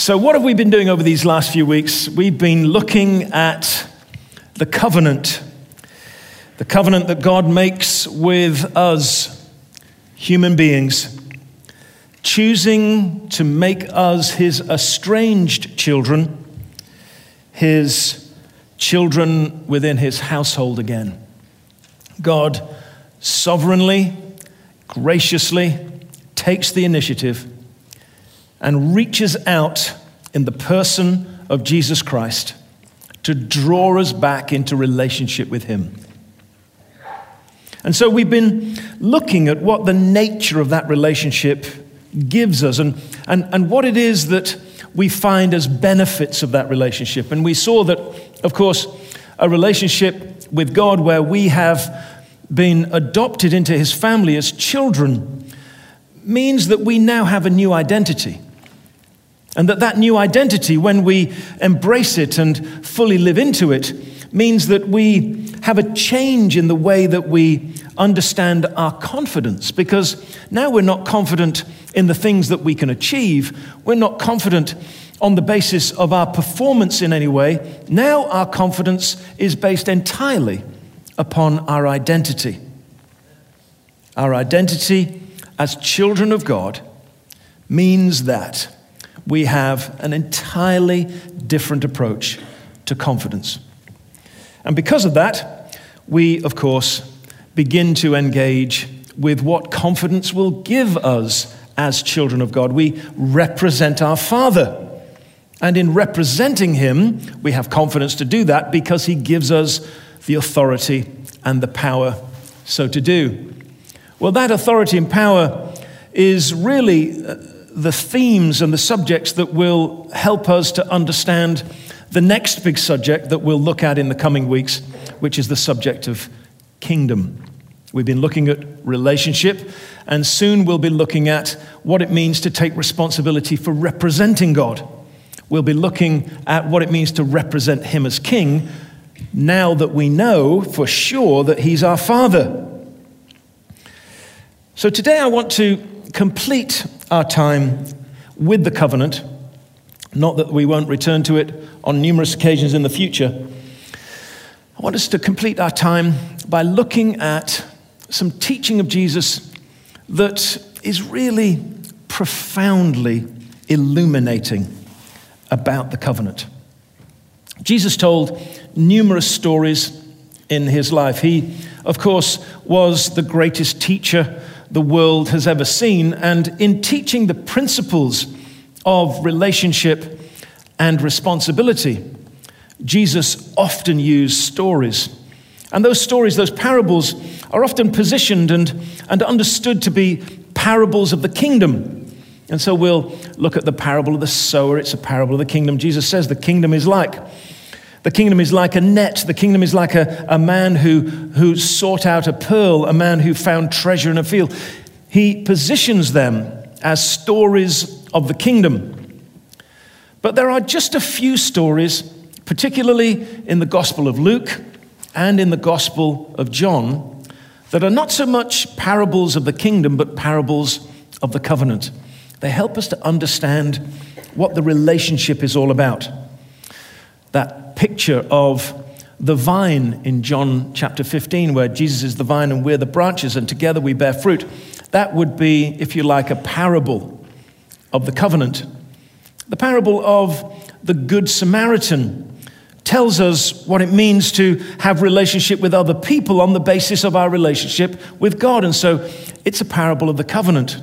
So, what have we been doing over these last few weeks? We've been looking at the covenant, the covenant that God makes with us, human beings, choosing to make us his estranged children, his children within his household again. God sovereignly, graciously takes the initiative and reaches out in the person of Jesus Christ to draw us back into relationship with Him. And so we've been looking at what the nature of that relationship gives us and, and, and what it is that we find as benefits of that relationship. And we saw that, of course, a relationship with God where we have been adopted into His family as children means that we now have a new identity. And that that new identity, when we embrace it and fully live into it, means that we have a change in the way that we understand our confidence. Because now we're not confident in the things that we can achieve, we're not confident on the basis of our performance in any way. Now our confidence is based entirely upon our identity. Our identity as children of God means that we have an entirely different approach to confidence. And because of that, we, of course, begin to engage with what confidence will give us as children of God. We represent our Father. And in representing Him, we have confidence to do that because He gives us the authority and the power so to do. Well, that authority and power is really uh, the themes and the subjects that will help us to understand the next big subject that we'll look at in the coming weeks, which is the subject of kingdom. We've been looking at relationship, and soon we'll be looking at what it means to take responsibility for representing God. We'll be looking at what it means to represent Him as King now that we know for sure that He's our Father. So today I want to complete our time with the covenant, not that we won't return to it on numerous occasions in the future. I want us to complete our time by looking at some teaching of Jesus that is really profoundly illuminating about the covenant. Jesus told numerous stories in his life. He, of course, was the greatest teacher the world has ever seen. And in teaching the principles of relationship and responsibility, Jesus often used stories. And those stories, those parables, are often positioned and, and understood to be parables of the kingdom. And so we'll look at the parable of the sower. It's a parable of the kingdom. Jesus says the kingdom is like the kingdom is like a net. The kingdom is like a, a man who, who sought out a pearl, a man who found treasure in a field. He positions them as stories of the kingdom. But there are just a few stories, particularly in the Gospel of Luke and in the Gospel of John, that are not so much parables of the kingdom, but parables of the covenant. They help us to understand what the relationship is all about. That picture of the vine in John chapter 15, where Jesus is the vine and we're the branches, and together we bear fruit. That would be, if you like, a parable of the covenant. The parable of the Good Samaritan tells us what it means to have relationship with other people on the basis of our relationship with God. And so it's a parable of the covenant.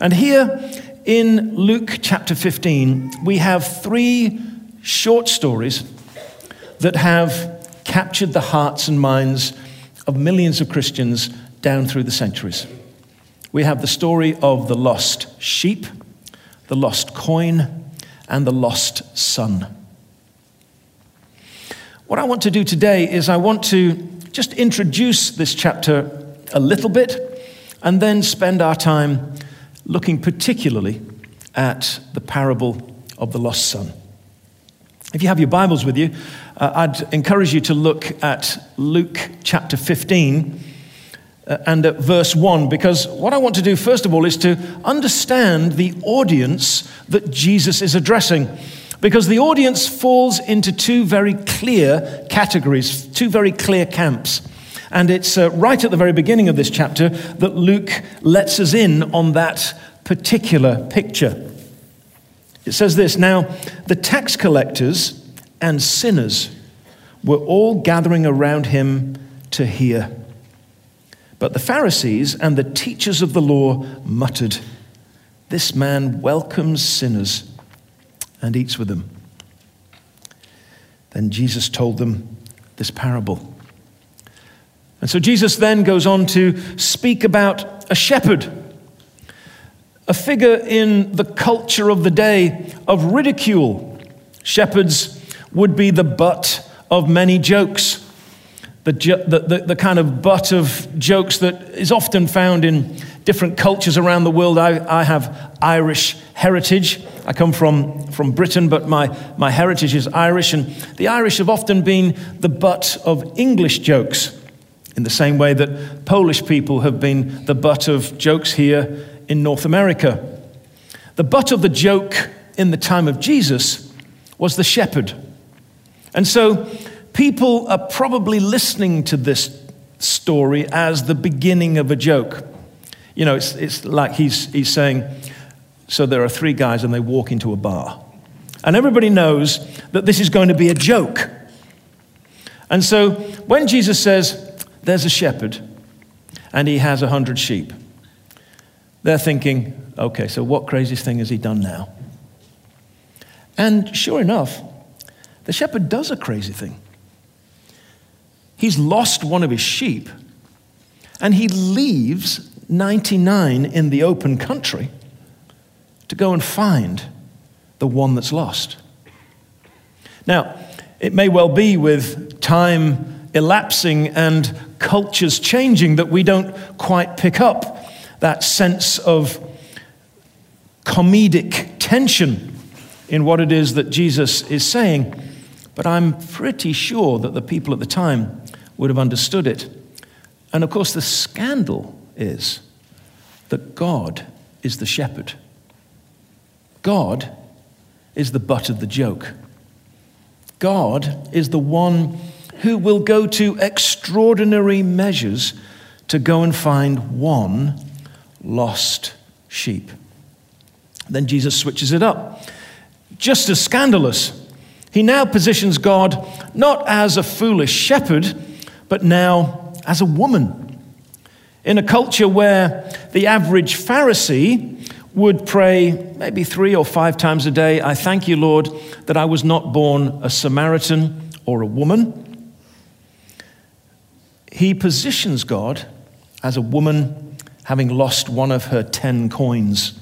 And here in Luke chapter 15, we have three short stories that have captured the hearts and minds of millions of Christians down through the centuries. We have the story of the lost sheep, the lost coin, and the lost son. What I want to do today is I want to just introduce this chapter a little bit and then spend our time looking particularly at the parable of the lost son. If you have your Bibles with you, uh, I'd encourage you to look at Luke chapter 15. uh, and at verse 1, because what I want to do, first of all, is to understand the audience that Jesus is addressing. Because the audience falls into two very clear categories, two very clear camps. And it's uh, right at the very beginning of this chapter that Luke lets us in on that particular picture. It says this Now, the tax collectors and sinners were all gathering around him to hear. But the Pharisees and the teachers of the law muttered, This man welcomes sinners and eats with them. Then Jesus told them this parable. And so Jesus then goes on to speak about a shepherd, a figure in the culture of the day of ridicule. Shepherds would be the butt of many jokes, the, the, the, the, kind of butt of jokes that is often found in different cultures around the world. I, I have Irish heritage. I come from, from Britain, but my, my heritage is Irish, and the Irish have often been the butt of English jokes, in the same way that Polish people have been the butt of jokes here in North America. The butt of the joke in the time of Jesus was the shepherd. And so people are probably listening to this story as the beginning of a joke. You know, it's, it's like he's, he's saying, so there are three guys and they walk into a bar. And everybody knows that this is going to be a joke. And so when Jesus says, there's a shepherd and he has a hundred sheep, they're thinking, okay, so what crazy thing has he done now? And sure enough, the shepherd does a crazy thing. He's lost one of his sheep and he leaves 99 in the open country to go and find the one that's lost. Now, it may well be with time elapsing and cultures changing that we don't quite pick up that sense of comedic tension in what it is that Jesus is saying. But I'm pretty sure that the people at the time would have understood it. And of course, the scandal is that God is the shepherd. God is the butt of the joke. God is the one who will go to extraordinary measures to go and find one lost sheep. Then Jesus switches it up. Just as scandalous he now positions God not as a foolish shepherd, but now as a woman. In a culture where the average Pharisee would pray maybe three or five times a day, I thank you, Lord, that I was not born a Samaritan or a woman. He positions God as a woman having lost one of her ten coins.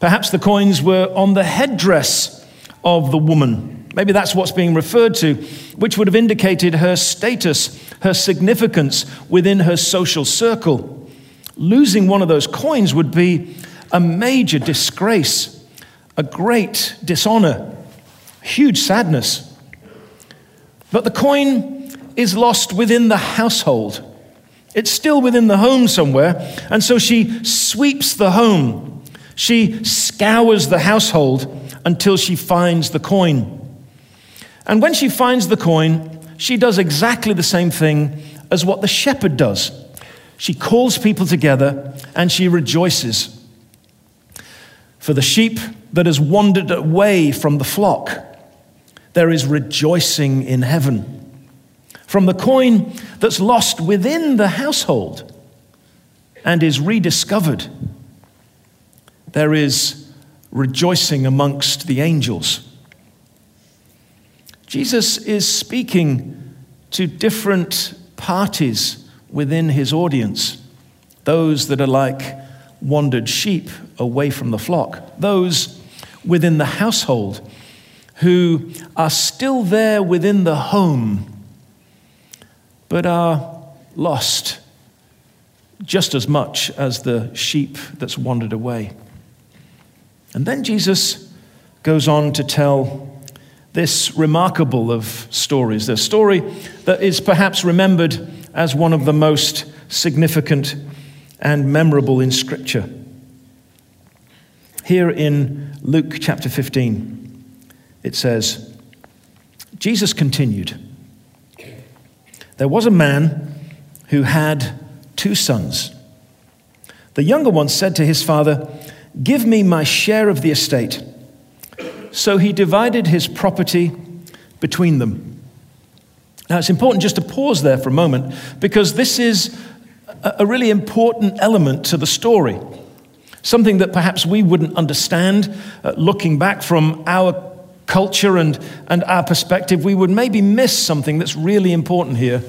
Perhaps the coins were on the headdress of the woman. Maybe that's what's being referred to, which would have indicated her status, her significance within her social circle. Losing one of those coins would be a major disgrace, a great dishonor, huge sadness. But the coin is lost within the household. It's still within the home somewhere, and so she sweeps the home. She scours the household until she finds the coin. And when she finds the coin, she does exactly the same thing as what the shepherd does. She calls people together and she rejoices. For the sheep that has wandered away from the flock, there is rejoicing in heaven. From the coin that's lost within the household and is rediscovered, there is rejoicing amongst the angels. Jesus is speaking to different parties within his audience those that are like wandered sheep away from the flock, those within the household who are still there within the home but are lost just as much as the sheep that's wandered away. And then Jesus goes on to tell this remarkable of stories, the story that is perhaps remembered as one of the most significant and memorable in Scripture. Here in Luke chapter 15, it says, Jesus continued, There was a man who had two sons. The younger one said to his father, Give me my share of the estate. So he divided his property between them. Now, it's important just to pause there for a moment because this is a really important element to the story. Something that perhaps we wouldn't understand uh, looking back from our culture and, and our perspective. We would maybe miss something that's really important here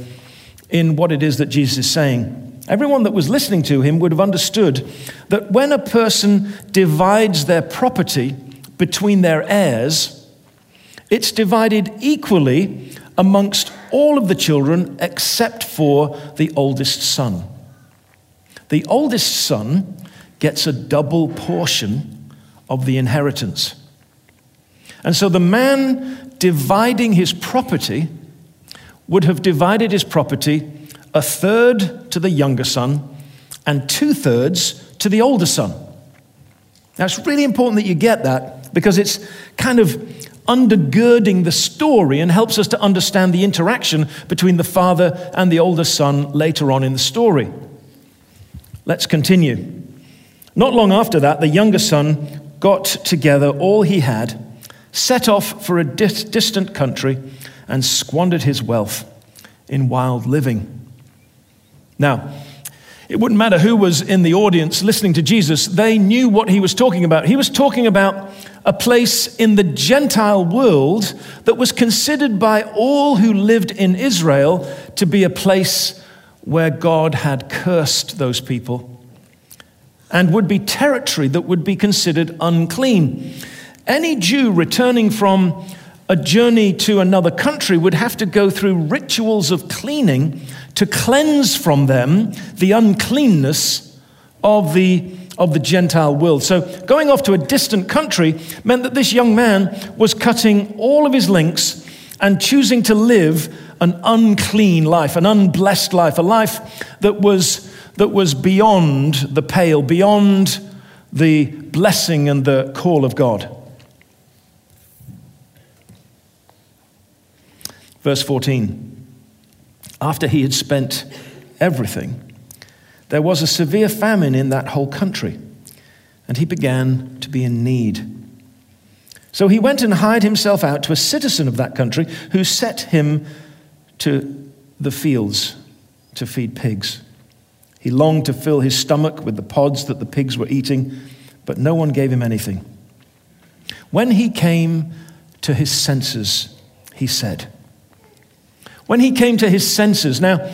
in what it is that Jesus is saying. Everyone that was listening to him would have understood that when a person divides their property between their heirs, it's divided equally amongst all of the children except for the oldest son. The oldest son gets a double portion of the inheritance. And so the man dividing his property would have divided his property a third to the younger son and two thirds to the older son. Now, it's really important that you get that because it's kind of undergirding the story and helps us to understand the interaction between the father and the older son later on in the story. Let's continue. Not long after that, the younger son got together all he had, set off for a dis- distant country, and squandered his wealth in wild living. Now, it wouldn't matter who was in the audience listening to Jesus, they knew what he was talking about. He was talking about a place in the Gentile world that was considered by all who lived in Israel to be a place where God had cursed those people and would be territory that would be considered unclean. Any Jew returning from a journey to another country would have to go through rituals of cleaning to cleanse from them the uncleanness of the, of the Gentile world. So, going off to a distant country meant that this young man was cutting all of his links and choosing to live an unclean life, an unblessed life, a life that was, that was beyond the pale, beyond the blessing and the call of God. Verse 14 After he had spent everything, there was a severe famine in that whole country, and he began to be in need. So he went and hired himself out to a citizen of that country who set him to the fields to feed pigs. He longed to fill his stomach with the pods that the pigs were eating, but no one gave him anything. When he came to his senses, he said, When he came to his senses, now,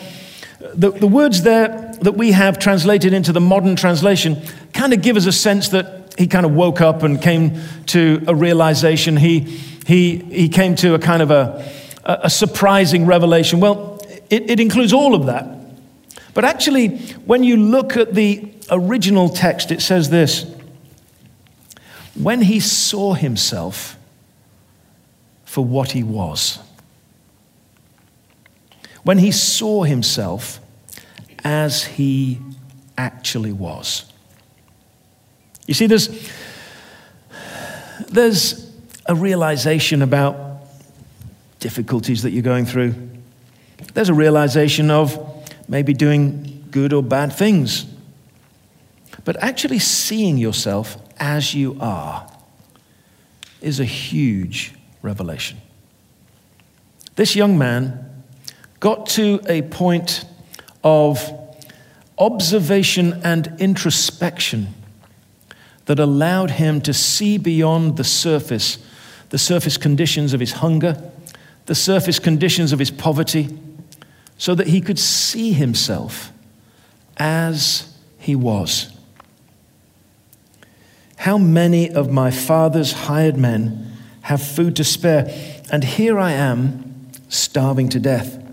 the, the words there that we have translated into the modern translation kind of give us a sense that he kind of woke up and came to a realization. He, he, he came to a kind of a, a surprising revelation. Well, it, it includes all of that. But actually, when you look at the original text, it says this When he saw himself for what he was, when he saw himself as he actually was. You see, there's, there's a realization about difficulties that you're going through. There's a realization of maybe doing good or bad things. But actually seeing yourself as you are is a huge revelation. This young man got to a point of observation and introspection that allowed him to see beyond the surface, the surface conditions of his hunger, the surface conditions of his poverty so that he could see himself as he was. How many of my father's hired men have food to spare, and here I am starving to death?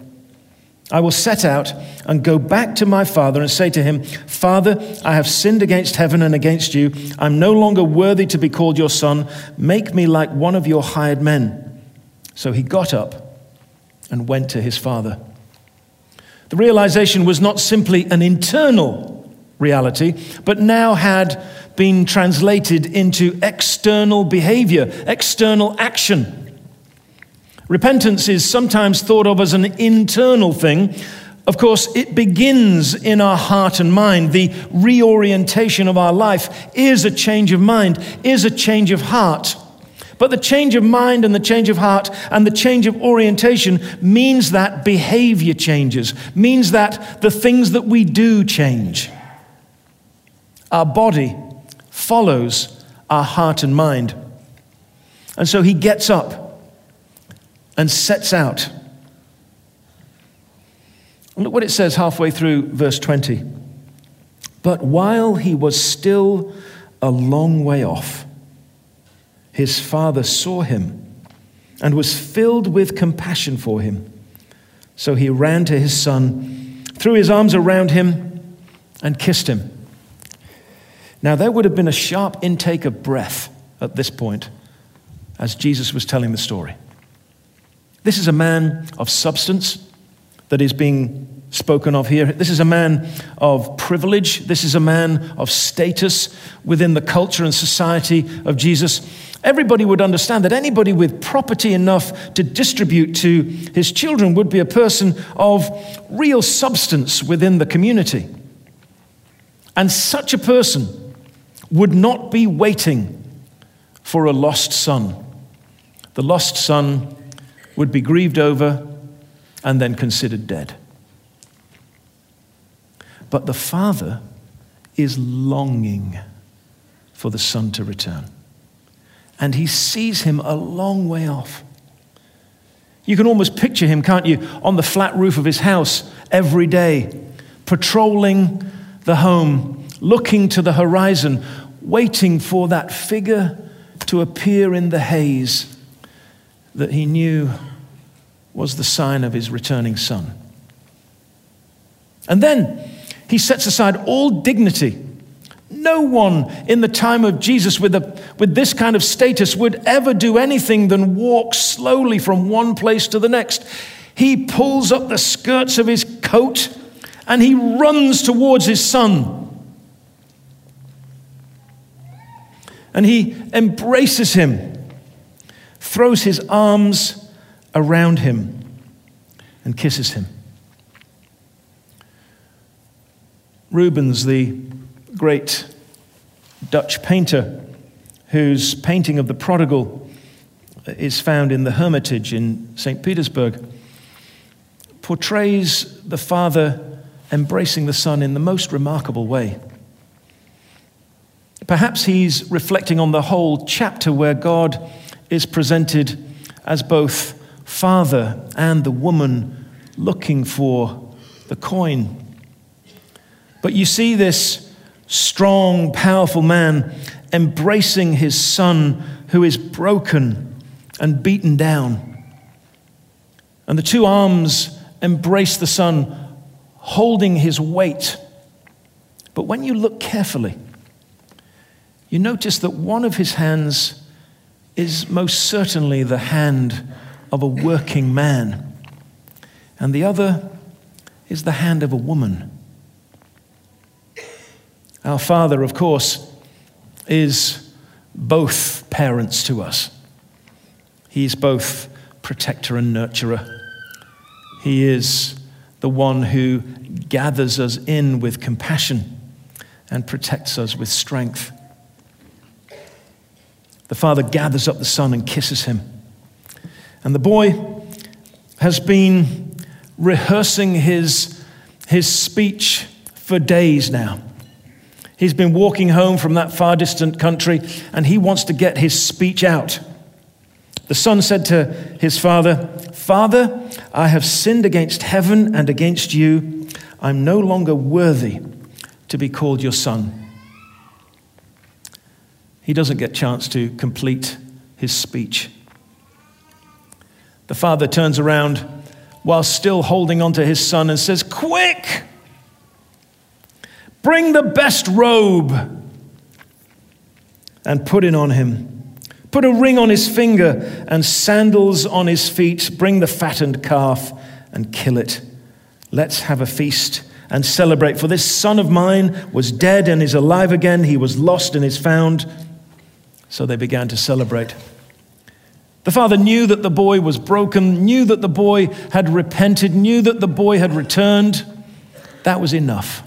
I will set out and go back to my father and say to him, Father, I have sinned against heaven and against you. I'm no longer worthy to be called your son. Make me like one of your hired men. So he got up and went to his father. The realization was not simply an internal reality, but now had been translated into external behavior, external action. Repentance is sometimes thought of as an internal thing. Of course, it begins in our heart and mind. The reorientation of our life is a change of mind, is a change of heart. But the change of mind and the change of heart and the change of orientation means that behavior changes, means that the things that we do change. Our body follows our heart and mind. And so he gets up and sets out. Look what it says halfway through verse 20. But while he was still a long way off, his father saw him and was filled with compassion for him. So he ran to his son, threw his arms around him, and kissed him. Now, there would have been a sharp intake of breath at this point as Jesus was telling the story. This is a man of substance that is being spoken of here. This is a man of privilege. This is a man of status within the culture and society of Jesus. Everybody would understand that anybody with property enough to distribute to his children would be a person of real substance within the community. And such a person would not be waiting for a lost son. The lost son would be grieved over and then considered dead. But the father is longing for the son to return. And he sees him a long way off. You can almost picture him, can't you, on the flat roof of his house every day, patrolling the home, looking to the horizon, waiting for that figure to appear in the haze that he knew was the sign of his returning son. And then he sets aside all dignity. No one in the time of Jesus with, a, with this kind of status would ever do anything than walk slowly from one place to the next. He pulls up the skirts of his coat and he runs towards his son. And he embraces him, throws his arms around him, and kisses him. Rubens, the great Dutch painter, whose painting of the prodigal is found in the Hermitage in St. Petersburg, portrays the father embracing the son in the most remarkable way. Perhaps he's reflecting on the whole chapter where God is presented as both father and the woman looking for the coin but you see this strong, powerful man embracing his son who is broken and beaten down. And the two arms embrace the son, holding his weight. But when you look carefully, you notice that one of his hands is most certainly the hand of a working man, and the other is the hand of a woman. Our Father, of course, is both parents to us. He is both protector and nurturer. He is the one who gathers us in with compassion and protects us with strength. The father gathers up the son and kisses him. And the boy has been rehearsing his, his speech for days now. He's been walking home from that far distant country and he wants to get his speech out. The son said to his father, Father, I have sinned against heaven and against you. I'm no longer worthy to be called your son. He doesn't get a chance to complete his speech. The father turns around while still holding on to his son and says, Quick! Bring the best robe and put it on him. Put a ring on his finger and sandals on his feet. Bring the fattened calf and kill it. Let's have a feast and celebrate. For this son of mine was dead and is alive again. He was lost and is found. So they began to celebrate. The father knew that the boy was broken, knew that the boy had repented, knew that the boy had returned. That was enough.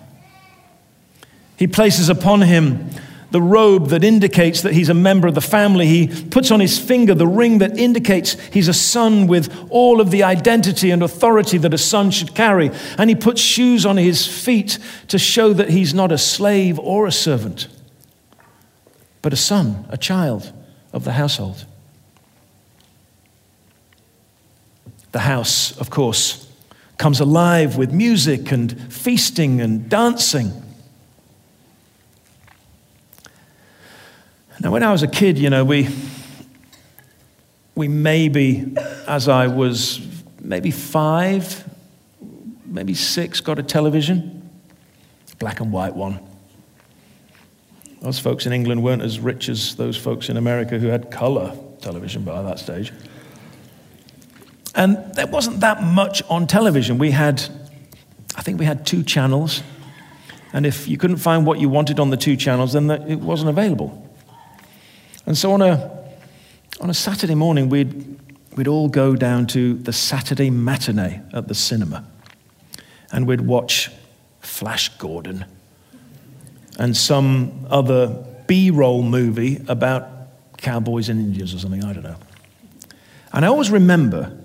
He places upon him the robe that indicates that he's a member of the family. He puts on his finger the ring that indicates he's a son with all of the identity and authority that a son should carry. And he puts shoes on his feet to show that he's not a slave or a servant, but a son, a child of the household. The house, of course, comes alive with music and feasting and dancing. Now, when I was a kid, you know, we, we maybe, as I was maybe five, maybe six, got a television, black and white one. Those folks in England weren't as rich as those folks in America who had color television by that stage. And there wasn't that much on television. We had, I think we had two channels. And if you couldn't find what you wanted on the two channels, then it wasn't available. And so on a, on a Saturday morning, we'd, we'd all go down to the Saturday matinee at the cinema. And we'd watch Flash Gordon and some other B roll movie about cowboys and Indians or something, I don't know. And I always remember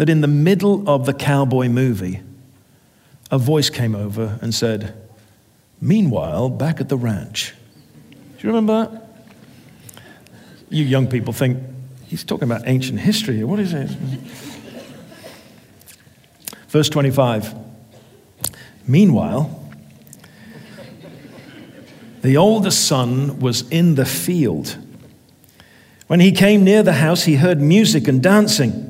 that in the middle of the cowboy movie, a voice came over and said, Meanwhile, back at the ranch. Do you remember that? You young people think, he's talking about ancient history. What is it? Verse 25. Meanwhile, the oldest son was in the field. When he came near the house, he heard music and dancing.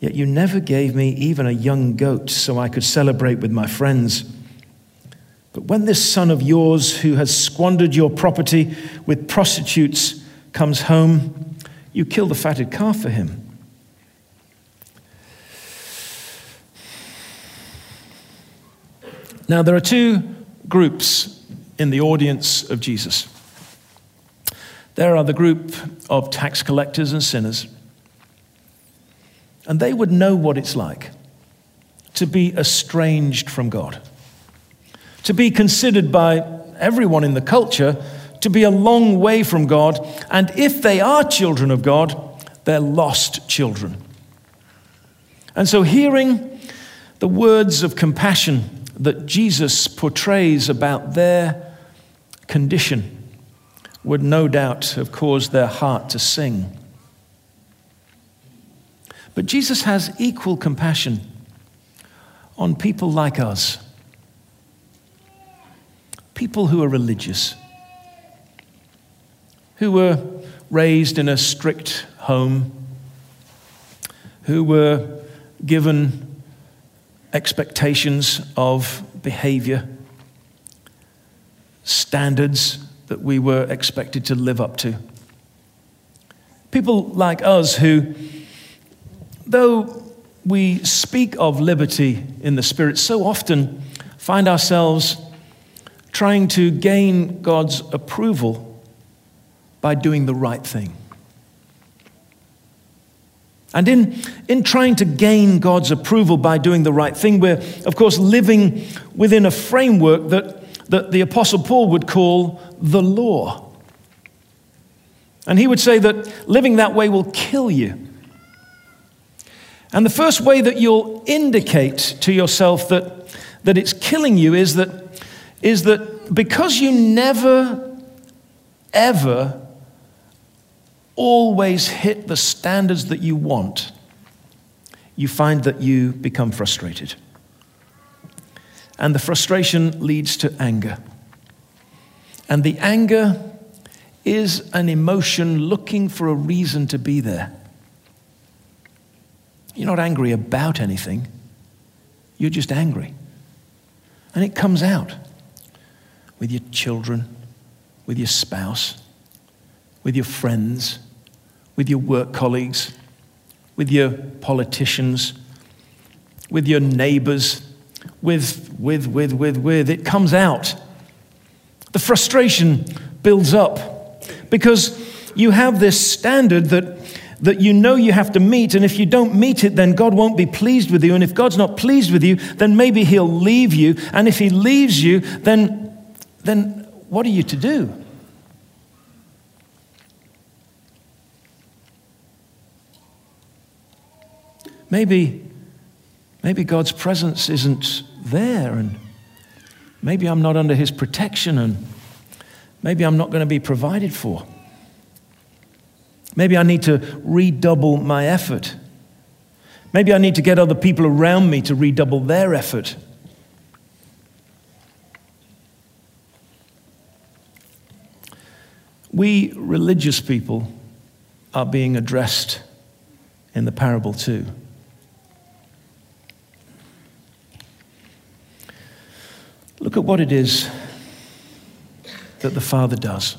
Yet you never gave me even a young goat so I could celebrate with my friends. But when this son of yours, who has squandered your property with prostitutes, comes home, you kill the fatted calf for him. Now, there are two groups in the audience of Jesus. There are the group of tax collectors and sinners, and they would know what it's like to be estranged from God, to be considered by everyone in the culture to be a long way from God, and if they are children of God, they're lost children. And so, hearing the words of compassion that Jesus portrays about their condition would no doubt have caused their heart to sing. But Jesus has equal compassion on people like us, people who are religious who were raised in a strict home, who were given expectations of behavior, standards that we were expected to live up to. People like us who, though we speak of liberty in the Spirit, so often find ourselves trying to gain God's approval by doing the right thing. And in, in trying to gain God's approval by doing the right thing, we're, of course, living within a framework that, that the Apostle Paul would call the law. And he would say that living that way will kill you. And the first way that you'll indicate to yourself that, that it's killing you is that, is that because you never, ever always hit the standards that you want, you find that you become frustrated. And the frustration leads to anger. And the anger is an emotion looking for a reason to be there. You're not angry about anything, you're just angry. And it comes out with your children, with your spouse, with your friends, with your work colleagues, with your politicians, with your neighbors, with, with, with, with, with. It comes out. The frustration builds up because you have this standard that, that you know you have to meet, and if you don't meet it, then God won't be pleased with you. And if God's not pleased with you, then maybe He'll leave you. And if He leaves you, then, then what are you to do? Maybe, maybe God's presence isn't there, and maybe I'm not under His protection, and maybe I'm not going to be provided for. Maybe I need to redouble my effort. Maybe I need to get other people around me to redouble their effort. We religious people are being addressed in the parable too. Look at what it is that the Father does.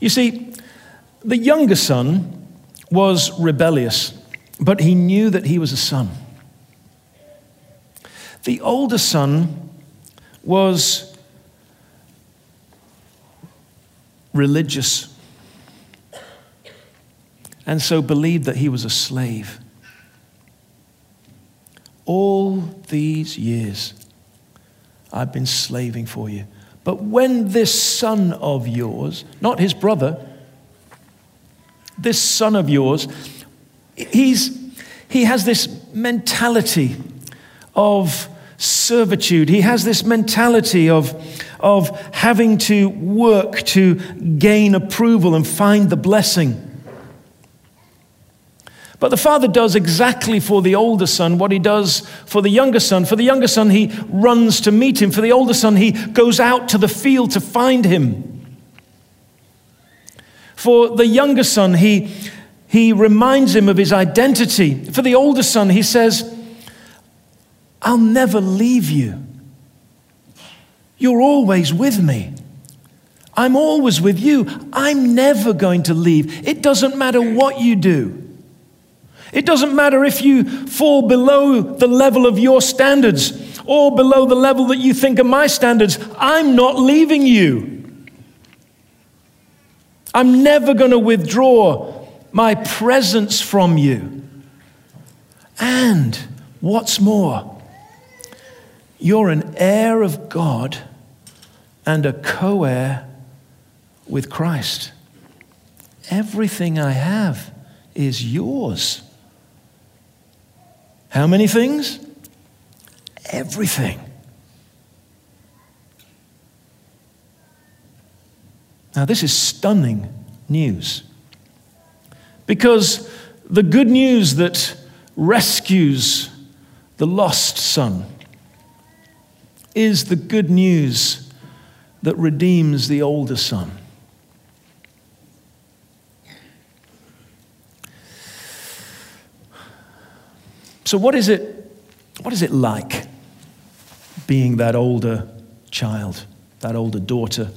You see, the younger son was rebellious, but he knew that he was a son. The older son was religious and so believed that he was a slave all these years, I've been slaving for you. But when this son of yours, not his brother, this son of yours, he's, he has this mentality of servitude. He has this mentality of, of having to work to gain approval and find the blessing. But the father does exactly for the older son what he does for the younger son. For the younger son, he runs to meet him. For the older son, he goes out to the field to find him. For the younger son, he, he reminds him of his identity. For the older son, he says, I'll never leave you. You're always with me. I'm always with you. I'm never going to leave. It doesn't matter what you do. It doesn't matter if you fall below the level of your standards or below the level that you think are my standards. I'm not leaving you. I'm never going to withdraw my presence from you. And what's more, you're an heir of God and a co heir with Christ. Everything I have is yours. How many things? Everything. Now, this is stunning news. Because the good news that rescues the lost son is the good news that redeems the older son. So, what is it, what is it like being that older child, that older daughter,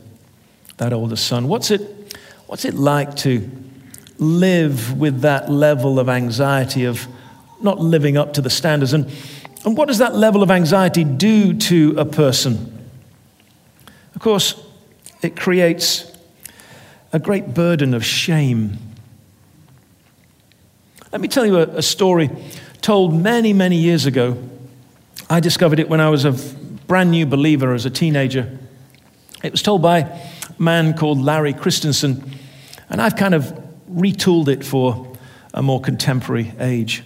that older son? What's it, what's it like to live with that level of anxiety of not living up to the standards? And, and what does that level of anxiety do to a person? Of course, it creates a great burden of shame. Let me tell you a, a story told many, many years ago I discovered it when I was a brand new believer as a teenager. It was told by a man called Larry Christenson, and I've kind of retooled it for a more contemporary age.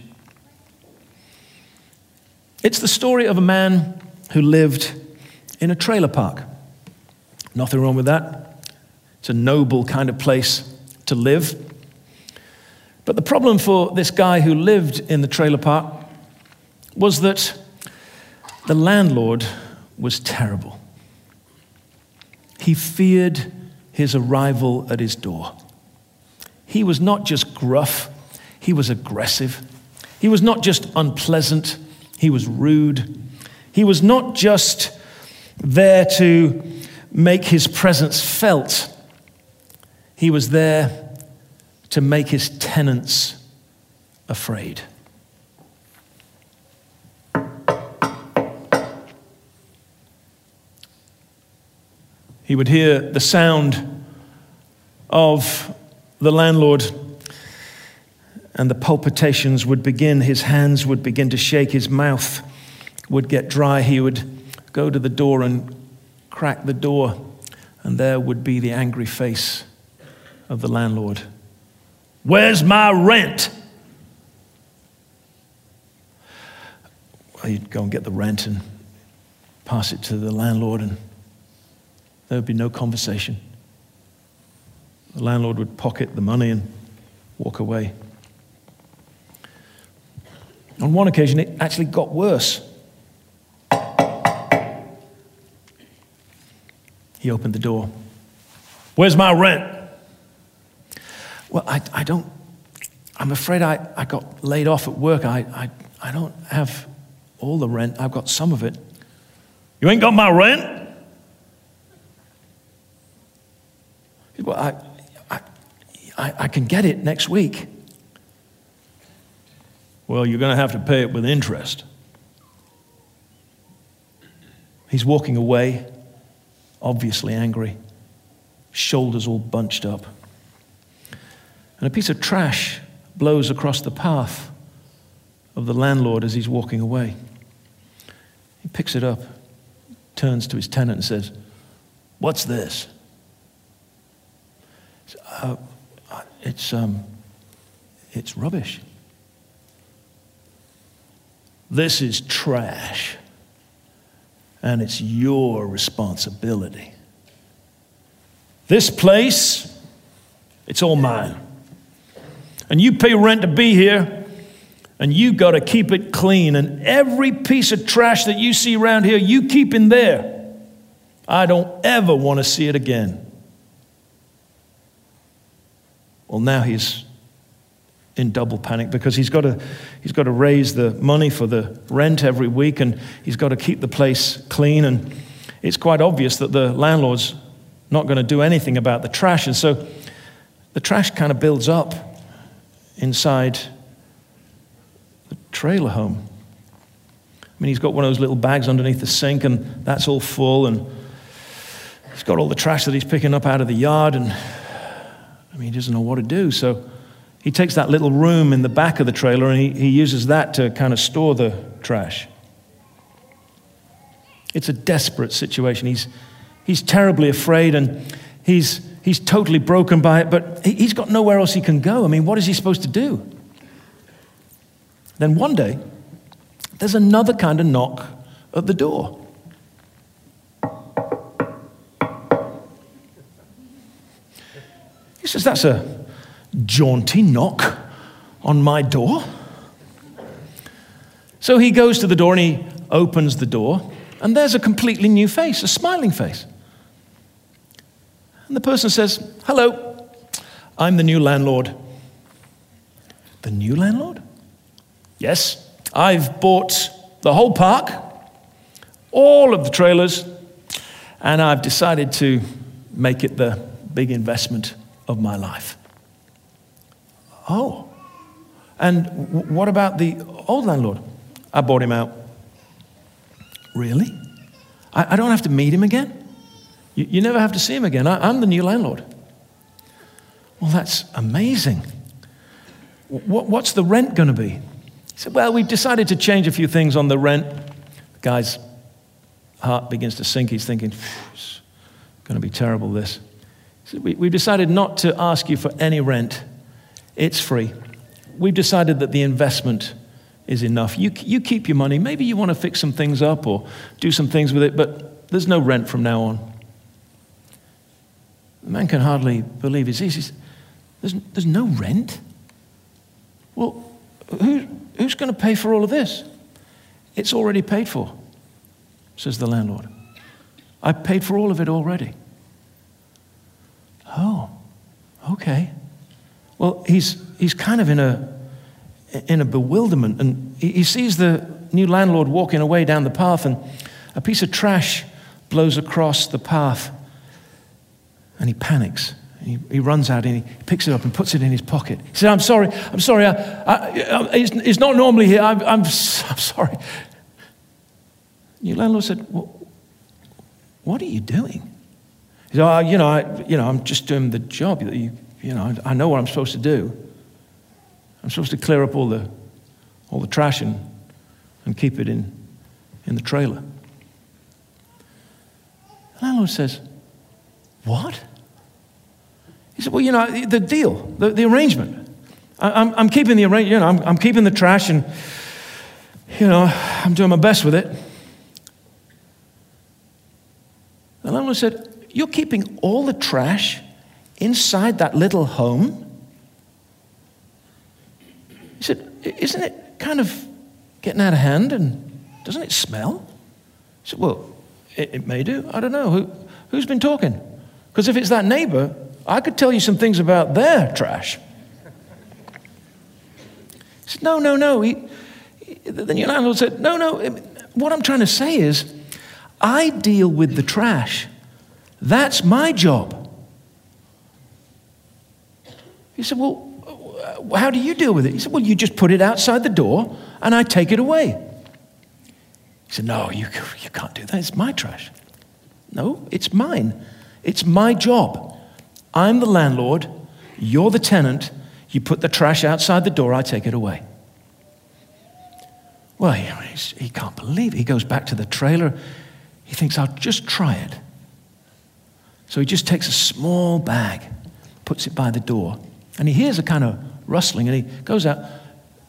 It's the story of a man who lived in a trailer park. Nothing wrong with that. It's a noble kind of place to live. But the problem for this guy who lived in the trailer park was that the landlord was terrible. He feared his arrival at his door. He was not just gruff, he was aggressive. He was not just unpleasant, he was rude. He was not just there to make his presence felt, he was there to make his tenants afraid. He would hear the sound of the landlord, and the palpitations would begin. His hands would begin to shake, his mouth would get dry. He would go to the door and crack the door, and there would be the angry face of the landlord. Where's my rent? Well, you'd go and get the rent and pass it to the landlord, and there would be no conversation. The landlord would pocket the money and walk away. On one occasion, it actually got worse. He opened the door. Where's my rent? Well, I, I don't, I'm afraid I, I got laid off at work. I, I, I don't have all the rent, I've got some of it. You ain't got my rent? Well, I, I, I, I can get it next week. Well, you're going to have to pay it with interest. He's walking away, obviously angry, shoulders all bunched up and a piece of trash blows across the path of the landlord as he's walking away. He picks it up, turns to his tenant, and says, What's this? Uh, it's, um, it's rubbish. This is trash, and it's your responsibility. This place, it's all mine and you pay rent to be here, and you got to keep it clean. And every piece of trash that you see around here, you keep in there. I don't ever want to see it again. Well, now he's in double panic because he's got to, he's got to raise the money for the rent every week and he's got to keep the place clean. And it's quite obvious that the landlord's not going to do anything about the trash. And so the trash kind of builds up inside the trailer home. I mean, he's got one of those little bags underneath the sink, and that's all full, and he's got all the trash that he's picking up out of the yard, and I mean, he doesn't know what to do. So he takes that little room in the back of the trailer and he, he uses that to kind of store the trash. It's a desperate situation. He's, he's terribly afraid, and he's he's totally broken by it, but he's got nowhere else he can go. I mean, what is he supposed to do? Then one day, there's another kind of knock at the door. He says, That's a jaunty knock on my door. So he goes to the door and he opens the door, and there's a completely new face, a smiling face. And the person says, Hello, I'm the new landlord. The new landlord? Yes, I've bought the whole park, all of the trailers, and I've decided to make it the big investment of my life. Oh, and what about the old landlord? I bought him out. Really? I don't have to meet him again? You, you never have to see him again. I, I'm the new landlord. Well, that's amazing. What, what's the rent going to be? He said, Well, we've decided to change a few things on the rent. The guy's heart begins to sink. He's thinking, it's going to be terrible, this. So we, we've decided not to ask you for any rent, it's free. We've decided that the investment is enough. You, you keep your money. Maybe you want to fix some things up or do some things with it, but there's no rent from now on. Man can hardly believe his ears. There's, there's no rent? Well, who, who's going to pay for all of this? It's already paid for, says the landlord. I paid for all of it already. Oh, okay. Well, he's, he's kind of in a, in a bewilderment, and he sees the new landlord walking away down the path, and a piece of trash blows across the path, and he panics. He, he, runs out and he picks it up and puts it in his pocket. He said, I'm sorry, I'm sorry, I, I, I, it's, it's, not normally here, I'm, I'm, I'm sorry. Your landlord said, well, What are you doing? He said, oh, you, know, I, you know, I'm just doing the job. You, you know, I know what I'm supposed to do. I'm supposed to clear up all the, all the trash and, and keep it in, in the trailer. The landlord says, What? Said, Well, you know, the deal, the, the arrangement. I, am I'm keeping the arrangement, you know, I'm, I'm keeping the trash and, you know, I'm doing my best with it. And the landlord said, You're keeping all the trash inside that little home? He said, Isn't it kind of getting out of hand and doesn't it smell? He said, Well, it, it may do. I don't know. Who, who's been talking? Because if it's that neighbor, I could tell you some things about their trash. He said, No, no, no. He, the new landlord said, No, no. What I'm trying to say is, I deal with the trash. That's my job. He said, Well, uh, how do you deal with it? He said, Well, you just put it outside the door and I take it away. He said, No, you, you can't do that. It's my trash. No, it's mine. It's my job. I'm the landlord, you're the tenant, you put the trash outside the door, I take it away. Well, he, he can't believe it. He goes back to the trailer. He thinks, I'll just try it. So he just takes a small bag, puts it by the door, and he hears a kind of rustling, and he goes out.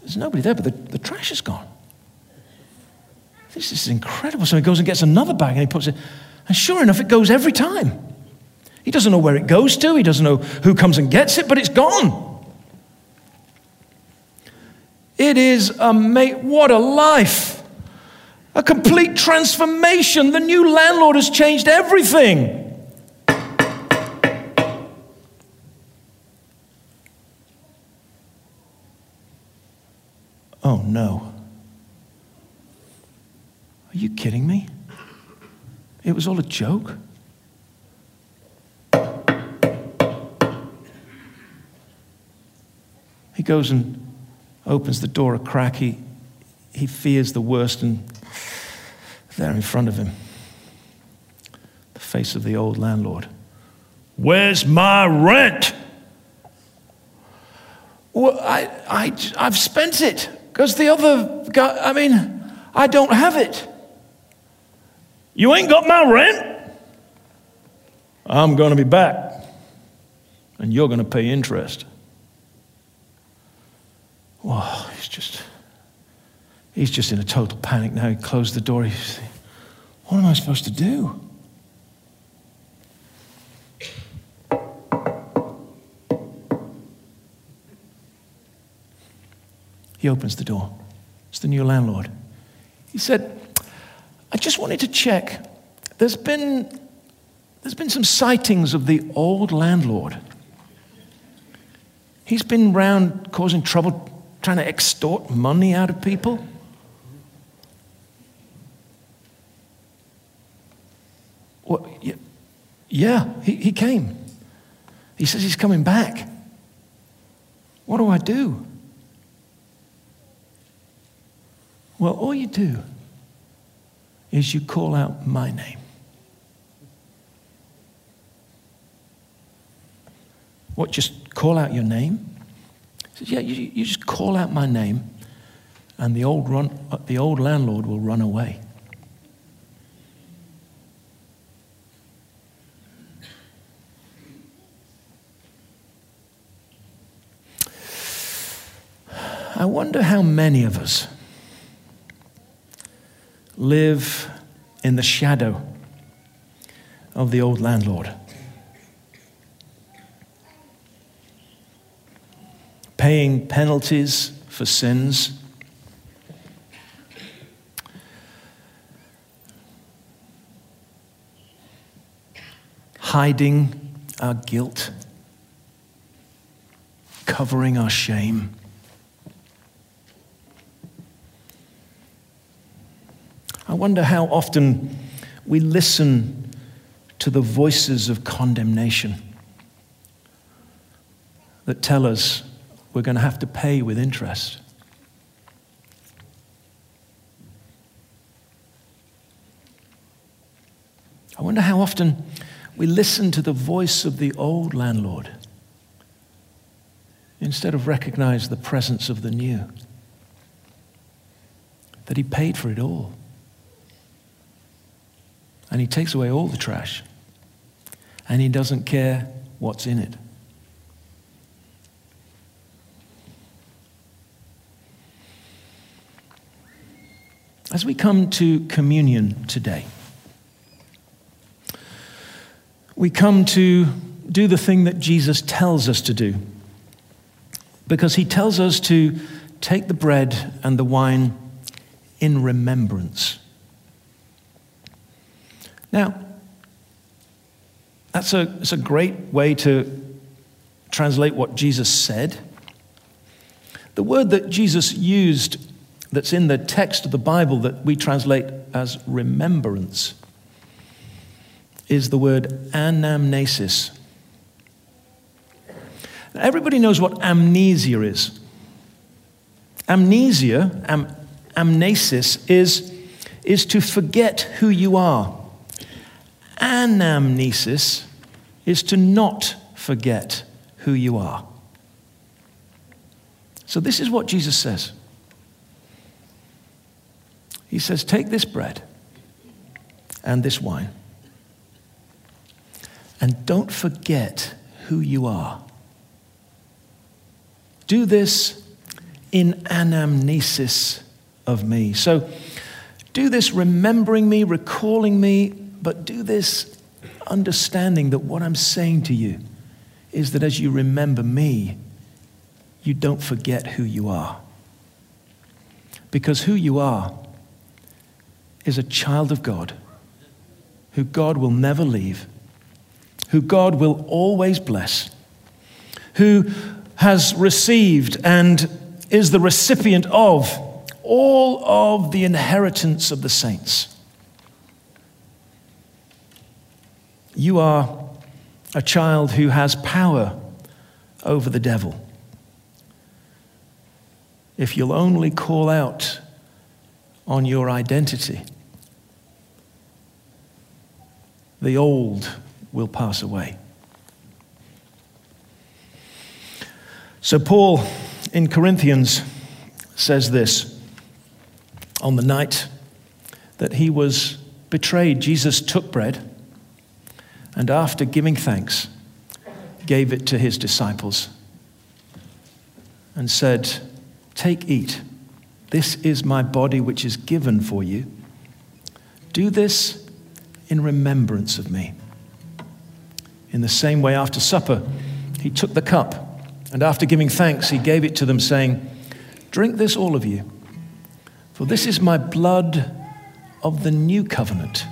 There's nobody there, but the, the trash is gone. This is incredible. So he goes and gets another bag, and he puts it, and sure enough, it goes every time. He doesn't know where it goes to, he doesn't know who comes and gets it, but it's gone. It is a mate, what a life! A complete transformation. The new landlord has changed everything. Oh no. Are you kidding me? It was all a joke? Goes and opens the door a crack. He, he fears the worst, and there in front of him, the face of the old landlord. Where's my rent? Well, I, I, I've spent it because the other guy, I mean, I don't have it. You ain't got my rent? I'm going to be back, and you're going to pay interest. Whoa, he's just, he's just in a total panic now. He closed the door. He's what am I supposed to do? He opens the door. It's the new landlord. He said, I just wanted to check. There's been, there's been some sightings of the old landlord. He's been around causing trouble trying to extort money out of people? Well, yeah, he, he came. He says he's coming back. What do I do? Well, all you do is you call out my name. What, just call out your name? He says, Yeah, you, you just call out my name, and the old, run, uh, the old landlord will run away. I wonder how many of us live in the shadow of the old landlord. Paying penalties for sins. Hiding our guilt, covering our shame. I wonder how often we listen to the voices of condemnation that tell us we're going to have to pay with interest. I wonder how often we listen to the voice of the old landlord instead of recognize the presence of the new, that he paid for it all and he takes away all the trash and he doesn't care what's in it. As we come to communion today, we come to do the thing that Jesus tells us to do. Because he tells us to take the bread and the wine in remembrance. Now, that's a, that's a great way to translate what Jesus said. The word that Jesus used that's in the text of the Bible that we translate as remembrance is the word anamnesis. Everybody knows what amnesia is. Amnesia, am, amnesis, is, is to forget who you are anamnesis is to not forget who you are. So, this is what Jesus says. He says, Take this bread and this wine, and don't forget who you are. Do this in anamnesis of me. So, do this remembering me, recalling me, but do this understanding that what I'm saying to you is that as you remember me, you don't forget who you are. Because who you are is a child of God, who God will never leave, who God will always bless, who has received and is the recipient of all of the inheritance of the saints. You are a child who has power over the devil. If you'll only call out on your identity, the old will pass away. So, Paul in Corinthians says this on the night that he was betrayed, Jesus took bread and after giving thanks, gave it to his disciples and said, Take, eat. This is my body which is given for you. Do this in remembrance of me. In the same way, after supper, he took the cup, and after giving thanks, he gave it to them, saying, Drink this, all of you, for this is my blood of the new covenant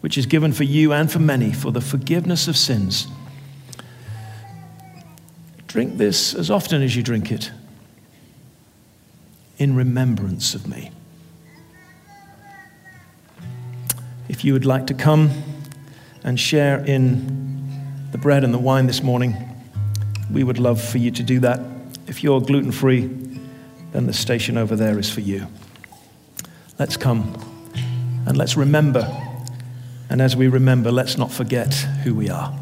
which is given for you and for many for the forgiveness of sins. Drink this as often as you drink it in remembrance of me. If you would like to come and share in the bread and the wine this morning, we would love for you to do that. If you're gluten free, then the station over there is for you. Let's come and let's remember and as we remember, let's not forget who we are.